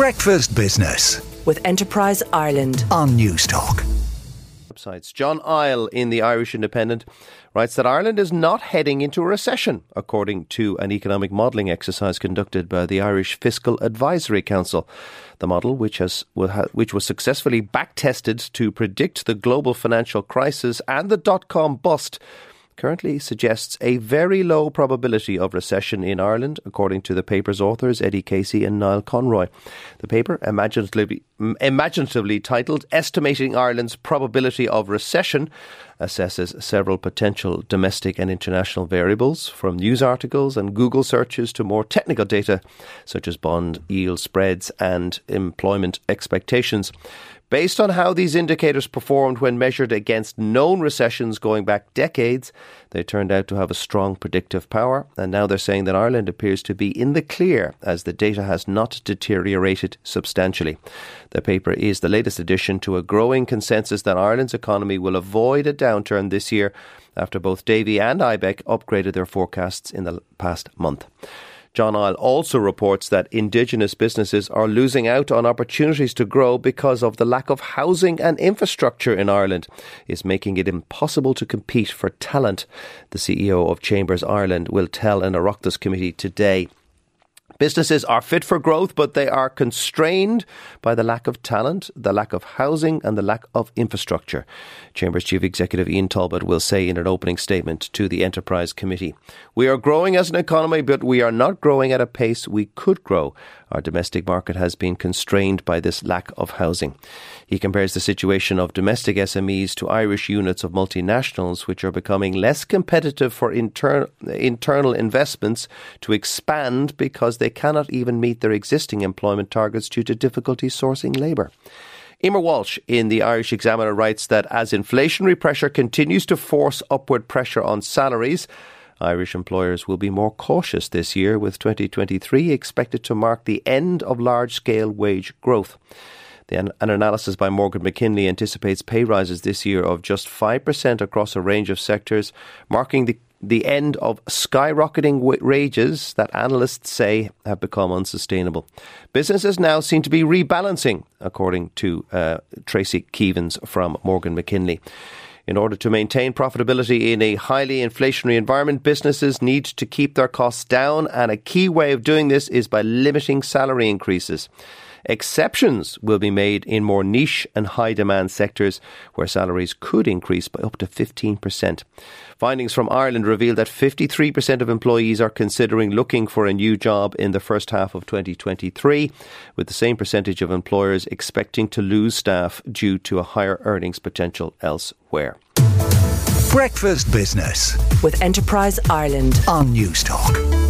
Breakfast Business with Enterprise Ireland on Newstalk. Websites. Jon Ihle in the Irish Independent writes that Ireland is not heading into a recession, according to an economic modelling exercise conducted by the Irish Fiscal Advisory Council. The model, which has which was successfully backtested to predict the global financial crisis and the dot com bust, currently suggests a very low probability of recession in Ireland, according to the paper's authors Eddie Casey and Niall Conroy. The paper, imaginatively, imaginatively titled Estimating Ireland's Probability of Recession, assesses several potential domestic and international variables, from news articles and Google searches to more technical data, such as bond yield spreads and employment expectations. Based on how these indicators performed when measured against known recessions going back decades, they turned out to have a strong predictive power, and now they're saying that Ireland appears to be in the clear as the data has not deteriorated substantially. The paper is the latest addition to a growing consensus that Ireland's economy will avoid a downturn this year after both Davy and IBEC upgraded their forecasts in the past month. Jon Ihle also reports that Indigenous businesses are losing out on opportunities to grow because of the lack of housing and infrastructure in Ireland is making it impossible to compete for talent. The CEO of Chambers Ireland will tell an Oireachtas committee today. Businesses are fit for growth, but they are constrained by the lack of talent, the lack of housing, and the lack of infrastructure. Chambers Chief Executive Ian Talbot will say in an opening statement to the Enterprise Committee We are growing as an economy, but we are not growing at a pace we could grow. Our domestic market has been constrained by this lack of housing. He compares the situation of domestic SMEs to Irish units of multinationals, which are becoming less competitive for inter- internal investments to expand because they cannot even meet their existing employment targets due to difficulty sourcing labour. Emer Walsh in the Irish Examiner writes that as inflationary pressure continues to force upward pressure on salaries, Irish employers will be more cautious this year, with 2023 expected to mark the end of large scale wage growth. An analysis by Morgan McKinley anticipates pay rises this year of just 5% across a range of sectors, marking the the end of skyrocketing wages that analysts say have become unsustainable. Businesses now seem to be rebalancing, according to uh, Trayc Keevans from Morgan McKinley. In order to maintain profitability in a highly inflationary environment, businesses need to keep their costs down, and a key way of doing this is by limiting salary increases. Exceptions will be made in more niche and high demand sectors where salaries could increase by up to 15%. Findings from Ireland reveal that 53% of employees are considering looking for a new job in the first half of 2023, with the same percentage of employers expecting to lose staff due to a higher earnings potential elsewhere. Breakfast Business with Enterprise Ireland on Newstalk.